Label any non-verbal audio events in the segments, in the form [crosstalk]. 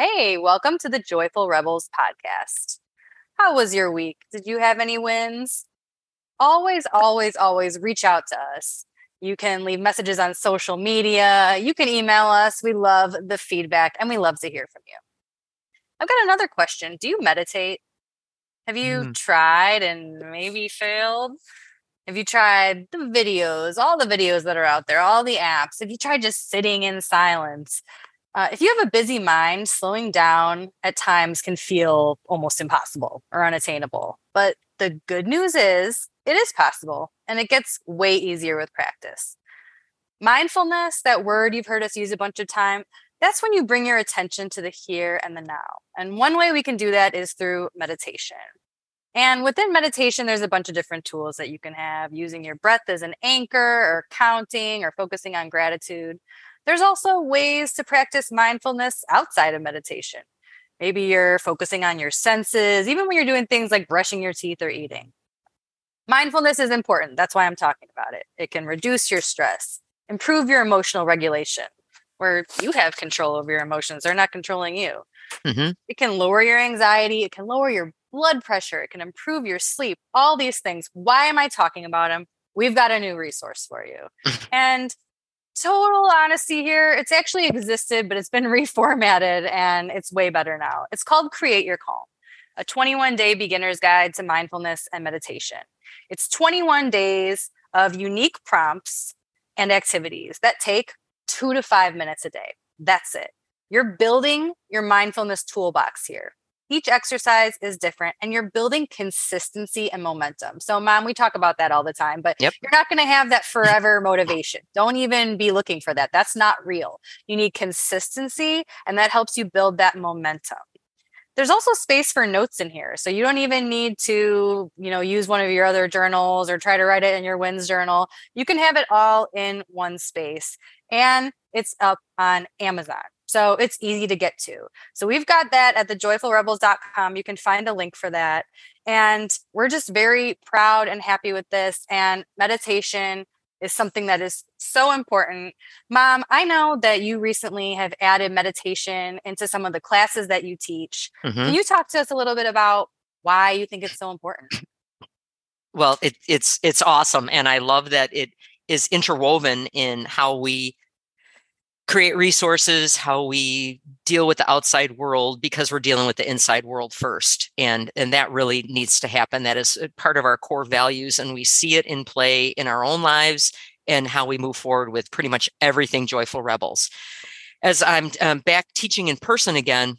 Hey, welcome to the Joyful Rebels podcast. How was your week? Did you have any wins? Always, always, always reach out to us. You can leave messages on social media. You can email us. We love the feedback and we love to hear from you. I've got another question. Do you meditate? Have you mm. tried and maybe failed? Have you tried the videos, all the videos that are out there, all the apps? Have you tried just sitting in silence? Uh, if you have a busy mind, slowing down at times can feel almost impossible or unattainable. But the good news is it is possible and it gets way easier with practice. Mindfulness, that word you've heard us use a bunch of time, that's when you bring your attention to the here and the now. And one way we can do that is through meditation. And within meditation, there's a bunch of different tools that you can have using your breath as an anchor or counting or focusing on gratitude. There's also ways to practice mindfulness outside of meditation. Maybe you're focusing on your senses, even when you're doing things like brushing your teeth or eating. Mindfulness is important. That's why I'm talking about it. It can reduce your stress, improve your emotional regulation, where you have control over your emotions. They're not controlling you. Mm-hmm. It can lower your anxiety. It can lower your blood pressure. It can improve your sleep, all these things. Why am I talking about them? We've got a new resource for you. [laughs] and total honesty here, it's actually existed, but it's been [laughs] reformatted and it's way better now. It's called Create Your Calm, a 21 day beginner's guide to mindfulness and meditation. It's 21 days of unique prompts and activities that take two to five minutes a day. That's it. You're building your mindfulness toolbox here. Each exercise is different and you're building consistency and momentum. So, mom, we talk about that all the time, but yep. you're not going to have that [laughs] forever motivation. Don't even be looking for that. That's not real. You need consistency, and that helps you build that momentum. There's also space for notes in here. So, you don't even need to, you know, use one of your other journals or try to write it in your wins journal. You can have it all in one space. And it's up on Amazon. So it's easy to get to. So we've got that at thejoyfulrebels.com. You can find a link for that. And we're just very proud and happy with this. And meditation is something that is so important. Mom, I know that you recently have added meditation into some of the classes that you teach. Mm-hmm. Can you talk to us a little bit about why you think it's so important? Well, it, it's it's awesome, and I love that it is interwoven in how we create resources, how we deal with the outside world because we're dealing with the inside world first. And and that really needs to happen. That is part of our core values and we see it in play in our own lives and how we move forward with pretty much everything joyful rebels. As I'm um, back teaching in person again,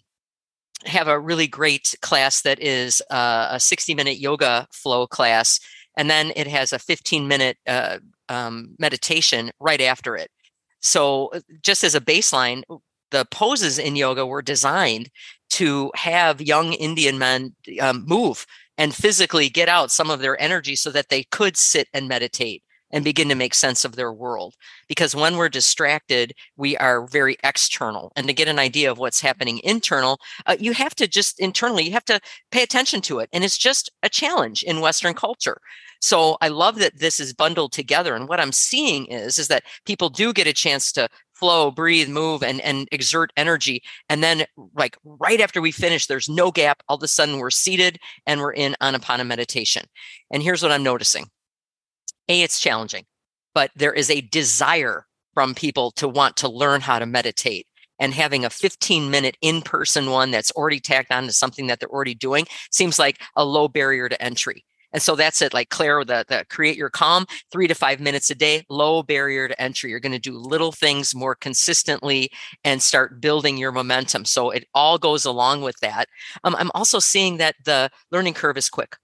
I have a really great class that is uh, a 60 minute yoga flow class and then it has a 15 minute uh, um, meditation right after it so, uh, just as a baseline, the poses in yoga were designed to have young Indian men um, move and physically get out some of their energy so that they could sit and meditate and begin to make sense of their world. Because when we're distracted, we are very external. And to get an idea of what's happening internal, uh, you have to just internally, you have to pay attention to it. And it's just a challenge in Western culture. So I love that this is bundled together. And what I'm seeing is, is that people do get a chance to flow, breathe, move, and, and exert energy. And then, like right after we finish, there's no gap. All of a sudden, we're seated and we're in Anapana meditation. And here's what I'm noticing A, it's challenging, but there is a desire from people to want to learn how to meditate. And having a 15 minute in person one that's already tacked on to something that they're already doing seems like a low barrier to entry. And so that's it. Like Claire, the, the create your calm, three to five minutes a day, low barrier to entry. You're going to do little things more consistently and start building your momentum. So it all goes along with that. Um, I'm also seeing that the learning curve is quick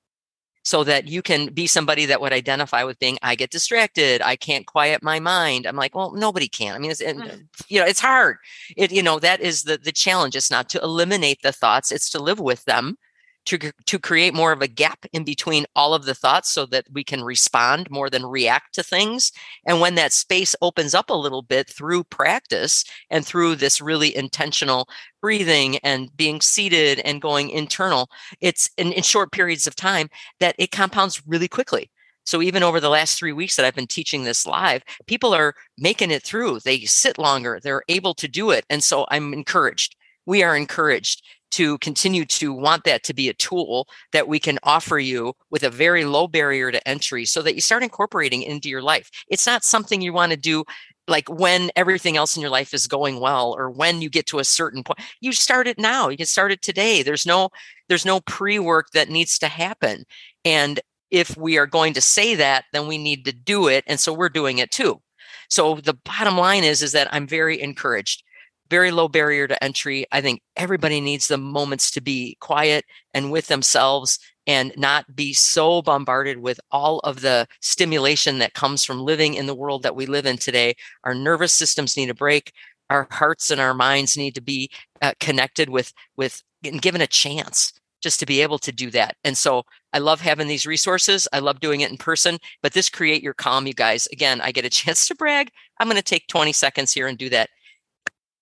so that you can be somebody that would identify with being i get distracted. I can't quiet my mind. I'm like well nobody can. I mean it's mm. you know it's hard. It you know that is the the challenge. It's not to eliminate the thoughts it's to live with them to, to create more of a gap in between all of the thoughts so that we can respond more than react to things. And when that space opens up a little bit through practice and through this really intentional breathing and being seated and going internal, it's in, in short periods of time that it compounds really quickly. So even over the last three weeks that I've been teaching this live, people are making it through. They sit longer, they're able to do it. And so I'm encouraged we are encouraged to continue to want that to be a tool that we can offer you with a very low barrier to entry so that you start incorporating into your life. It's not something you want to do like when everything else in your life is going well or when you get to a certain point you start it now you can start it today. There's no there's no pre-work that needs to happen. And if we are going to say that then we need to do it and so we're doing it too. So the bottom line is is that i'm very encouraged very low barrier to entry. I think everybody needs the moments to be quiet and with themselves and not be so bombarded with all of the stimulation that comes from living in the world that we live in today. Our nervous systems need a break. Our hearts and our minds need to be uh, connected with with and given a chance just to be able to do that. And so I love having these resources. I love doing it in person, but this create your calm, you guys. Again, I get a [laughs] chance to brag. I'm going to take 20 seconds here and do that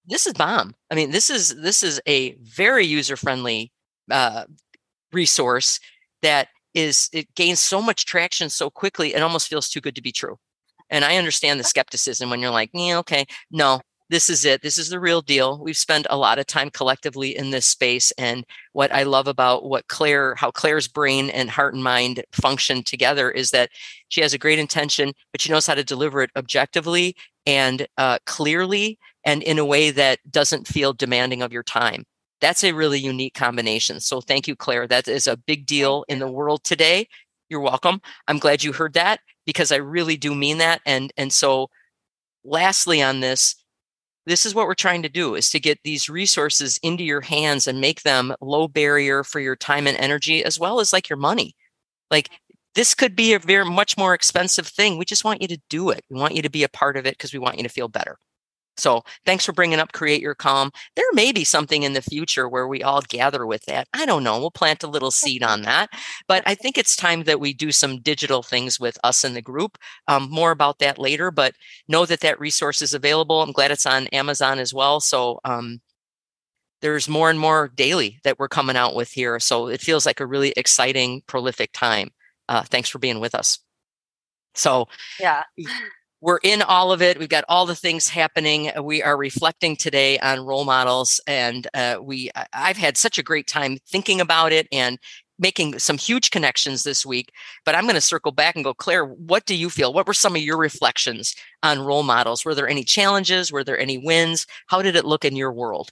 this is bomb. I mean, this is this is a very user friendly uh, resource that is it gains so much traction so quickly. It almost feels too good to be true. And I understand the skepticism when you're like, yeah, okay, no, this is it. This is the real deal. We've spent a lot of time collectively in this space. And what I love about what Claire, how Claire's brain and heart and mind function together is that she has a great intention, but she knows how to deliver it objectively and uh, clearly and in a way that doesn't feel demanding of your time. That's a really unique combination. So thank you, Claire. That is a big deal in the world today. You're welcome. I'm glad you heard that because I really do mean that. And and so lastly on this, this is what we're trying to do is to get these resources into your hands and make them low barrier for your time and energy as well as like your money. Like this could be a very much more expensive thing. We just want you to do it. We want you to be a part of it because we want you to feel better. So thanks for bringing up Create Your Calm. There may be something in the future where we all gather with that. I don't know. We'll plant a little seed on that. But I think it's time that we do some digital things with us in the group. Um, more about that later, but know that that resource is available. I'm glad it's on Amazon as well. So um, there's more and more daily that we're coming out with here. So it feels like a really exciting, prolific time. Uh, thanks for being with us. So, yeah [clears throat] we're in all of it. We've got all the things happening. We are reflecting today on role models, and uh, we I've had such a great time thinking about it and making some huge connections this week. But I'm going to circle back and go, Claire, what do you feel? What were some of your reflections on role models? Were there any challenges? Were there any wins? How did it look in your world?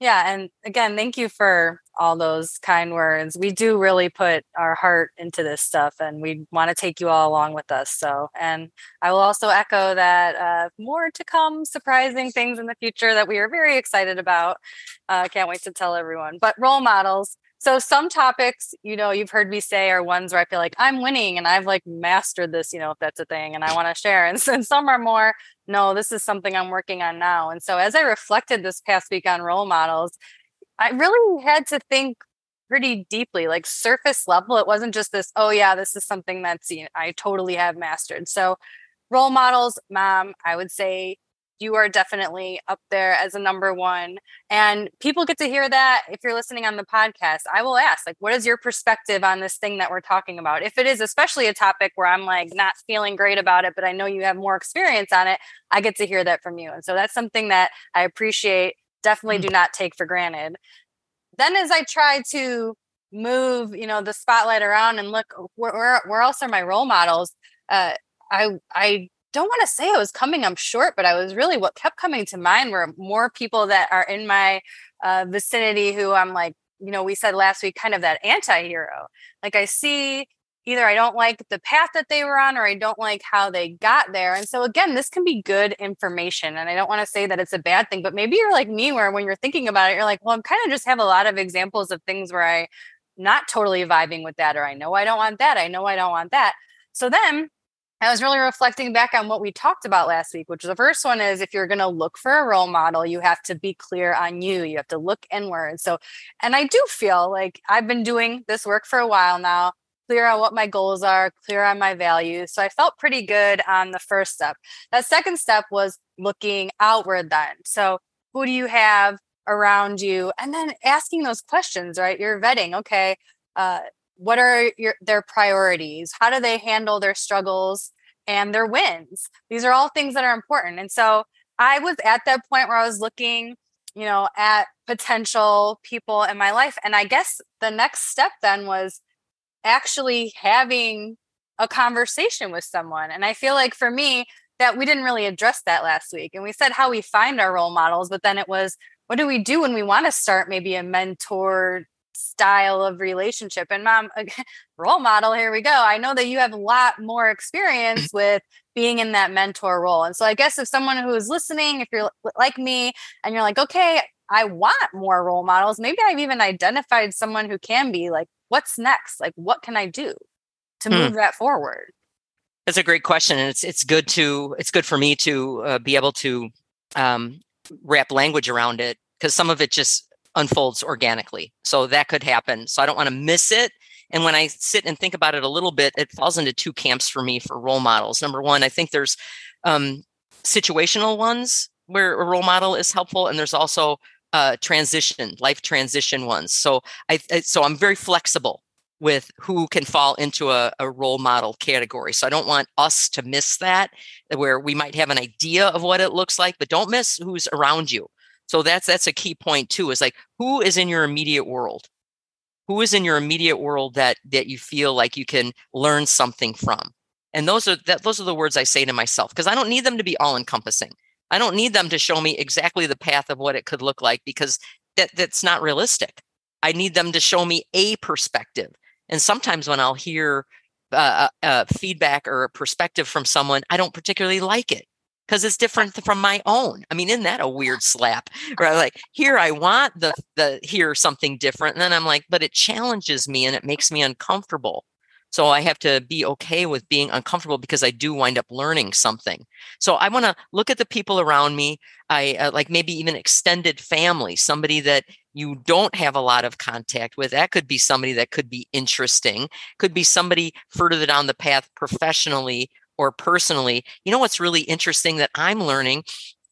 Yeah. And again, thank you for all those kind words. We do really put our heart into this stuff and we want to take you all along with us. So, and I will also echo that uh, more to come, surprising things in the future that we are very excited about. Uh, can't wait to tell everyone. But role models, so some topics, you know, you've heard me say are ones where I feel like I'm winning and I've like mastered this, you know, if that's a thing and I want to share. And, some are more, no, this is something I'm working on now. And so as I reflected this past week on role models, I really had to think pretty deeply, like surface level. It wasn't just this, oh yeah, this is something that's you know, I totally have mastered. So role models, mom, I would say you are definitely up there as a number one. And people get to hear that if you're listening on the podcast. I will ask, like, what is your perspective on this thing that we're talking about? If it is especially a topic where I'm like not feeling great about it, but I know you have more experience on it, I get to hear that from you. And so that's something that I appreciate, definitely mm. do not take for granted. Then as I try to move, you know, the spotlight around and look where where, where else are my role models? Uh, I I don't want to say I was coming up short, but I was really what kept coming to mind were more people that are in my uh, vicinity who I'm like, you know, we said last week, kind of that anti hero. Like I see either I don't like the path that they were on or I don't like how they got there. And so, again, this can be good information. And I don't want to say that it's a bad thing, but maybe you're like me, where when you're thinking about it, you're like, well, I'm kind of just have a lot of examples of things where I not totally vibing with that, or I know I don't want that. I know I don't want that. So then I was really reflecting back on what we talked about last week, which the first one is if you're going to look for a role model, you have to be clear on you. You have to look inward. So, and I do feel like I've been doing this work for a while now, clear on what my goals are, clear on my values. So I felt pretty good on the first step. That second step was looking outward then. So, who do you have around you? And then asking those questions, right? You're vetting, okay. Uh, what are your their priorities how do they handle their struggles and their wins these are all things that are important and so i was at that point where i was looking you know, at potential people in my life. And I guess the next step then was actually having a conversation with someone. And I feel like for me, that we didn't really address that last week. And we said how we find our role models, but then it was what do we do when we want to start maybe a mentor style of relationship? And mom, [laughs] role model, here we go. I know that you have a lot more experience [laughs] with being in that mentor role. And so I guess if someone who is listening, if you're like me and you're like, okay, I want more role models, maybe I've even identified someone who can be like, what's next? Like, what can I do to move mm. that forward? That's a great question, and it's it's good to it's good for me to uh, be able to um, wrap language around it because some of it just unfolds organically. So that could happen. So I don't want to miss it. And when I sit and think about it a little bit, it falls into two camps for me for role models. Number one, I think there's um, situational ones where a role model is helpful, and there's also uh, transition, life transition ones. So I, so I'm very flexible with who can fall into a, a, role model category. So I don't want us to miss that, where we might have an idea of what it looks like, but don't miss who's around you. So that's that's a key point too. Is like who is in your immediate world, who is in your immediate world that that you feel like you can learn something from. And those are that those are the words I say to myself because I don't need them to be all encompassing. I don't need them to show me exactly the path of what it could look like because that that's not realistic. I need them to show me a perspective. And sometimes when I'll hear uh, uh, uh, feedback or a perspective from someone, I don't particularly like it because it's different from my own. I mean, isn't that a weird slap? Right? Like here, I want the the hear something different, and then I'm like, but it challenges me and it makes me uncomfortable. So I have to be okay with being uncomfortable because I do wind up learning something. So I want to look at the people around me. I uh, like maybe even extended family, somebody that you don't have a lot of contact with. That could be somebody that could be interesting, could be somebody further down the path professionally or personally. You know what's really interesting that I'm learning?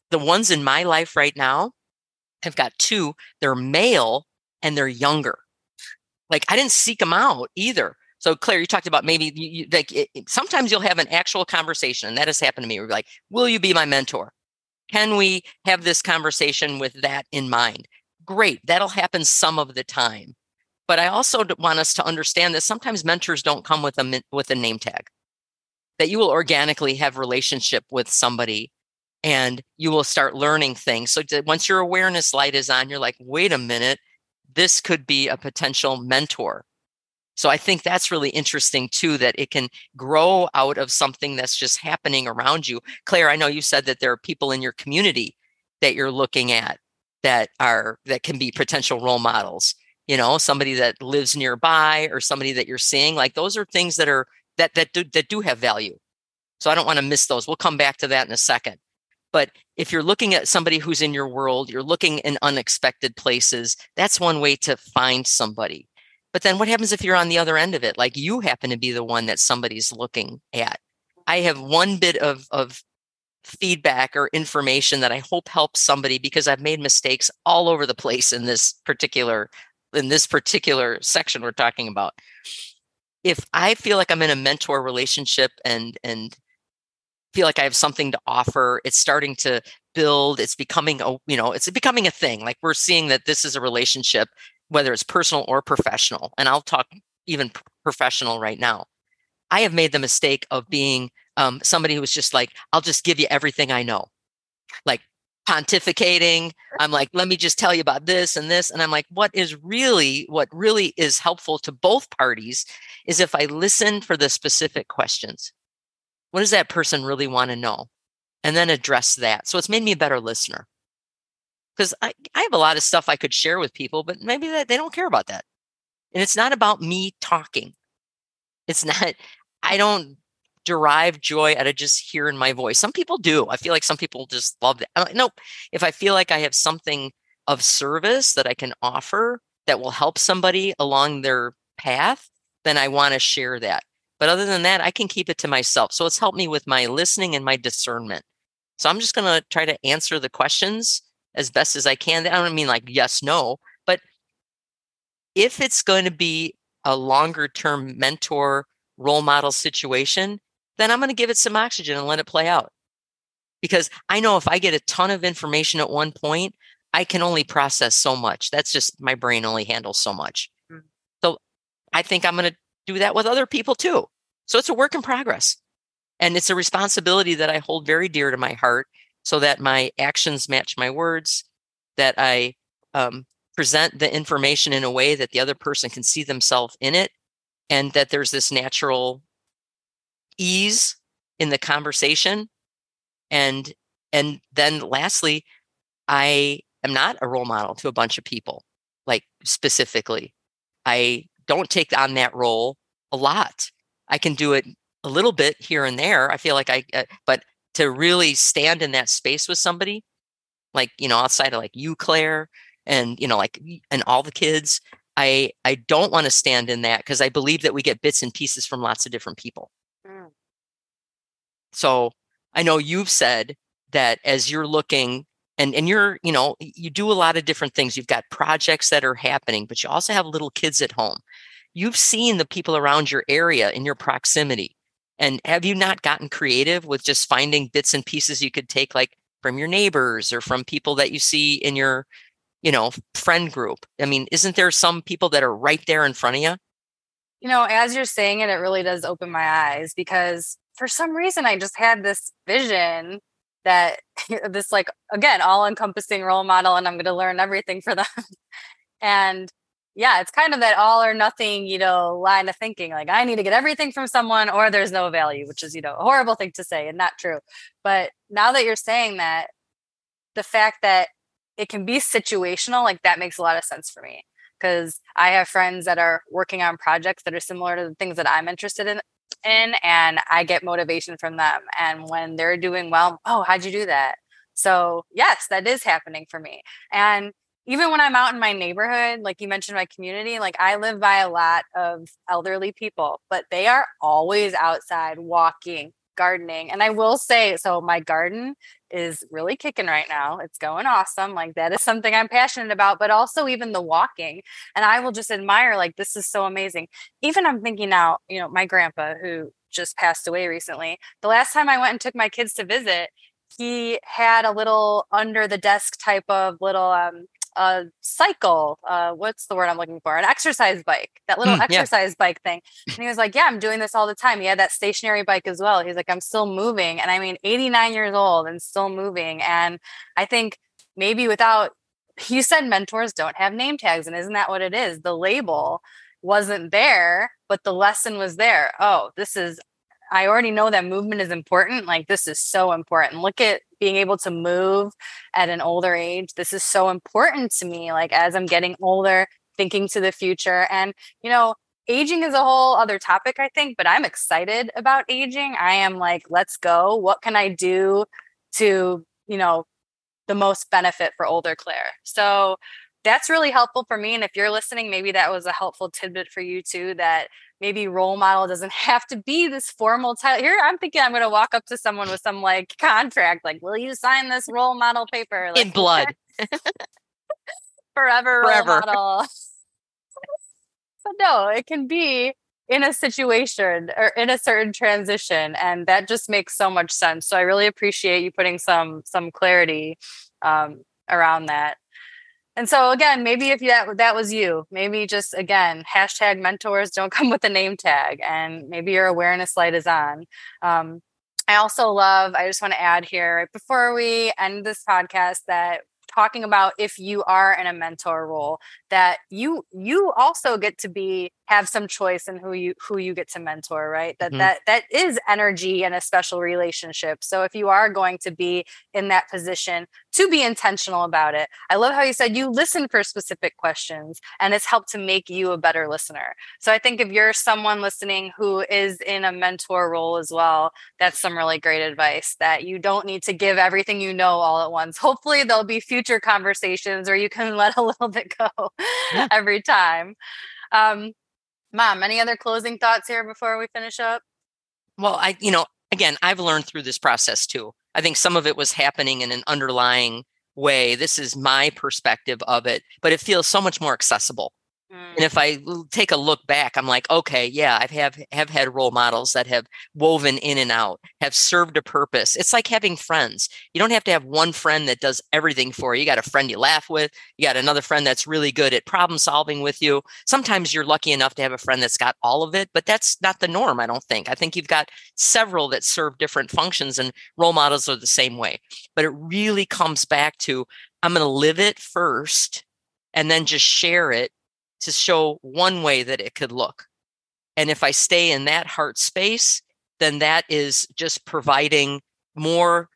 The ones in my life right now, I've got two, they're male and they're younger. Like I didn't seek them out either. So Claire, you talked about maybe you, you, like it, sometimes you'll have an actual conversation, and that has happened to me. We're like, "Will you be my mentor? Can we have this conversation with that in mind?" Great, that'll happen some of the time, but I also want us to understand that sometimes mentors don't come with a with a name tag. That you will organically have relationship with somebody, and you will start learning things. So once your awareness light is on, you're like, "Wait a minute." This could be a potential mentor so I think that's really interesting too, that it can grow out of something that's just happening around you. Claire, I know you said that there are people in your community that you're looking at that are that can be potential role models. You know, somebody that lives nearby or somebody that you're seeing. Like those are things that are that that do, that do have value. So I don't want to miss those. We'll come back to that in a second. But if you're looking at somebody who's in your world, you're looking in unexpected places, that's one way to find somebody. But then what happens if you're on the other end of it? Like you happen to be the one that somebody's looking at. I have one bit of, of feedback or information that I hope helps somebody because I've made mistakes all over the place in this particular in this particular section we're talking about. If I feel like I'm in a mentor relationship and and feel like I have something to offer, it's starting to build, it's becoming a, you know, it's becoming a thing. Like we're seeing that this is a relationship whether it's personal or professional, and I'll talk even professional right now. I have made the mistake of being um, somebody who's just like, I'll just give you everything I know, like pontificating. I'm like, let me just tell you about this and this. And I'm like, what is really, what really is helpful to both parties is if I listen for the specific questions. What does that person really want to know? And then address that. So it's made me a better listener because I, I have a lot of stuff I could share with people, but maybe that they don't care about that. And it's not about me talking. It's not, I don't derive joy out of just hearing my voice. Some people do. I feel like some people just love that. Like, nope. If I feel like I have something of service that I can offer that will help somebody along their path, then I want to share that. But other than that, I can keep it to myself. So it's helped me with my listening and my discernment. So I'm just going to try to answer the questions as best as I can. I don't mean like yes, no, but if it's going to be a longer term mentor role model situation, then I'm going to give it some oxygen and let it play out. Because I know if I get a ton of information at one point, I can only process so much. That's just my brain only handles so much. Mm. So I think I'm going to do that with other people too. So it's a work in progress. And it's a responsibility that I hold very dear to my heart so that my actions match my words, that I um, present the information in a way that the other person can see themselves in it, and that there's this natural ease in the conversation. And and then lastly, I am not a role model to a bunch of people, like specifically. I don't take on that role a lot. I can do it a little bit here and there. I feel like I, uh, but to really stand in that space with somebody, like you know, outside of like you, Claire, and you know, like and all the kids, I I don't want to stand in that because I believe that we get bits and pieces from lots of different people. So I know you've said that as you're looking and and you're you know you do a lot of different things. You've got projects that are happening but you also have little kids at home. You've seen the people around your area in your proximity and have you not gotten creative with just finding bits and pieces you could take like from your neighbors or from people that you see in your you know friend group? I mean isn't there some people that are right there in front of you you know as you're saying it it really does open my eyes because for some reason i just had this vision that [laughs] this like again all encompassing role model and i'm going to learn everything for them [laughs] and yeah, it's kind of that all or nothing, you know, line of thinking. Like I need to get everything from someone or there's no value, which is, you know, a horrible thing to say and not true. But now that you're saying that, the fact that it can be situational, like that makes a lot of sense for me. Cause I have friends that are working on projects that are similar to the things that I'm interested in in and I get motivation from them. And when they're doing well, oh, how'd you do that? So yes, that is happening for me. And even when I'm out in my neighborhood, like you mentioned, my community, like I live by a lot of elderly people, but they are always outside walking, gardening. And I will say, so my garden is really kicking right now. It's going awesome. Like that is something I'm passionate about, but also even the walking. And I will just admire, like, this is so amazing. Even I'm thinking now, you know, my grandpa who just passed away recently, the last time I went and took my kids to visit, he had a little under the desk type of little um a cycle. Uh, what's the word I'm looking for? An exercise bike, that little mm, exercise yeah. bike thing. And he was like, Yeah, I'm doing this all the time. He had that stationary bike as well. He's like, I'm still moving. And I mean, 89 years old and still moving. And I think maybe without, you said mentors don't have name tags. And isn't that what it is? The label wasn't there, but the lesson was there. Oh, this is I already know that movement is important. Like this is so important. Look at being able to move at an older age. This is so important to me. Like as I'm getting older, thinking to the future. And, you know, aging is a whole other topic, I think, but I'm excited about aging. I am like, let's go. What can I do to, you know, the most benefit for older Claire? So that's really helpful for me. And if you're listening, maybe that was a helpful tidbit for you too, that maybe role model doesn't have to be this formal title. Here, I'm thinking I'm going to walk up to someone with some like contract, like, will you sign this role model paper? Like, In blood. forever, [laughs] forever role model. [laughs] but no, it can be in a situation or in a certain transition and that just makes so much sense so i really appreciate you putting some some clarity um, around that and so again, maybe if that that was you, maybe just again hashtag mentors don't [laughs] come with a name tag, and maybe your awareness light is on. Um, I also love. I just want to add here right before we end this podcast that talking about if you are in a mentor role that you you also get to be have some choice in who you who you get to mentor right? That mm-hmm. that that is energy and a special relationship. So if you are going to be in that position to be intentional about it. I love how you said you listen for specific questions and it's helped to make you a better listener. So i think if you're someone listening who is in a mentor role as well that's some really great advice that you don't need to give everything you know all at once. Hopefully there'll be future conversations where you can [laughs] let a little bit go yeah. [laughs] every time. Um Mom, any other closing thoughts here before we finish up? Well, I, you know, again, I've learned through this process too. I think some of it was happening in an underlying way. This is my perspective of it, but it feels so much more accessible. And if mm. I take a look back, I'm like, okay, yeah, I have have have had role models that have woven in and out, have served a purpose. It's like having friends. You don't have to have one friend that does everything for you. You got a friend you laugh with, you got another friend that's really good at problem solving with you. Sometimes you're lucky enough to have a friend that's got all of it, but that's not the norm, I don't think. I think you've got several that serve different functions and role models are the same way. But it really comes back to I'm going to live it first and then just share it to show one way that it could look. And if I stay in that heart space, then that is just providing more,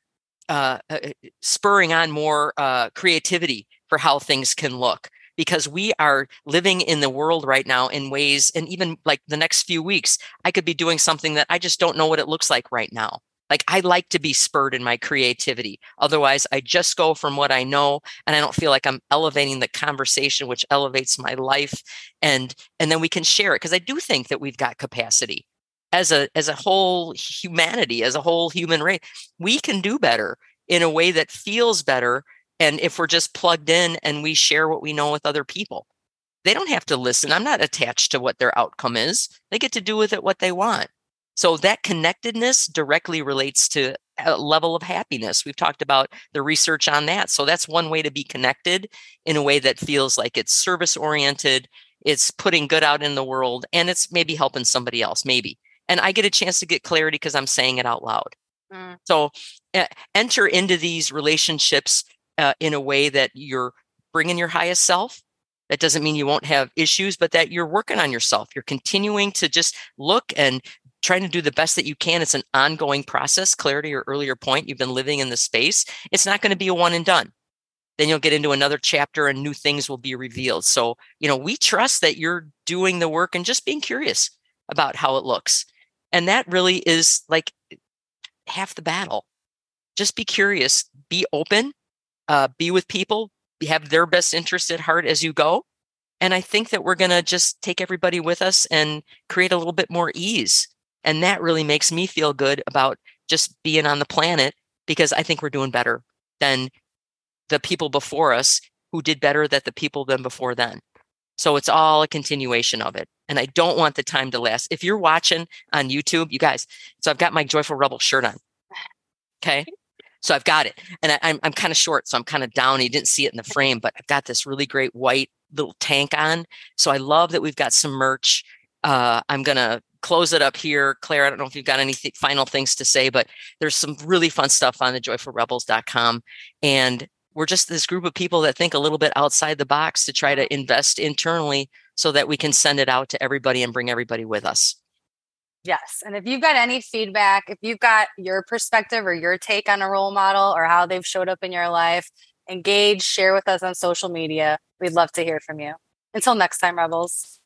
uh, uh, uh, spurring on more uh, creativity for how things can look. Because we are living in the world right now in ways, and even like the next few weeks, I could be doing something that I just don't know what it looks like right now. Like I like to be spurred in my creativity. Otherwise, I just go from what I know and I don't feel like I'm elevating the conversation which elevates my life and and then we can share it because I do think that we've got capacity as a as a whole humanity, as a whole human race. We can do better in a way that feels better and if we're just plugged in and we share what we know with other people. They don't have to listen. I'm not attached to what their outcome is. They get to do with it what they want. So that connectedness directly relates to a level of happiness. We've talked about the research on that. So that's one way to be connected in a way that feels like it's service oriented, it's putting good out in the world, and it's maybe helping somebody else, maybe. And I get a chance to get clarity because I'm saying it out loud. Mm. So uh, enter into these relationships uh, in a way that you're bringing your highest self. That doesn't mean you won't have issues, but that you're working on yourself. You're continuing to just look and trying to do the best that you can. It's an ongoing process. Clarity, your earlier point, you've been living in the space. It's not going to be a one and done. Then you'll get into another chapter and new things will be revealed. So, you know, we trust that you're doing the work and just being curious about how it looks. And that really is like half the battle. Just be curious, be open, uh, be with people, have their best interest at heart as you go. And I think that we're going to just take everybody with us and create a little bit more ease and that really makes me feel good about just being on the planet because I think we're doing better than the people before us who did better than the people than before then. So it's all a continuation of it. And I don't want the time to last. If you're watching on YouTube, you guys, so I've got my Joyful Rebel shirt on. Okay. So I've got it. And I, am I'm, I'm kind of short, so I'm kind of down. You didn't see it in the frame, but I've got this really great white little tank on. So I love that we've got some merch. Uh, I'm going to close it up here. Claire, I don't know if you've got any th- final things to say, but there's some really fun stuff on the joyfulrebels.com. And we're just this group of people that think a little bit outside the box to try to invest internally so that we can send it out to everybody and bring everybody with us. Yes. And if you've got any feedback, if you've got your perspective or your take on a role model or how they've showed up in your life, engage, share with us on social media. We'd love to hear from you. Until next time, Rebels.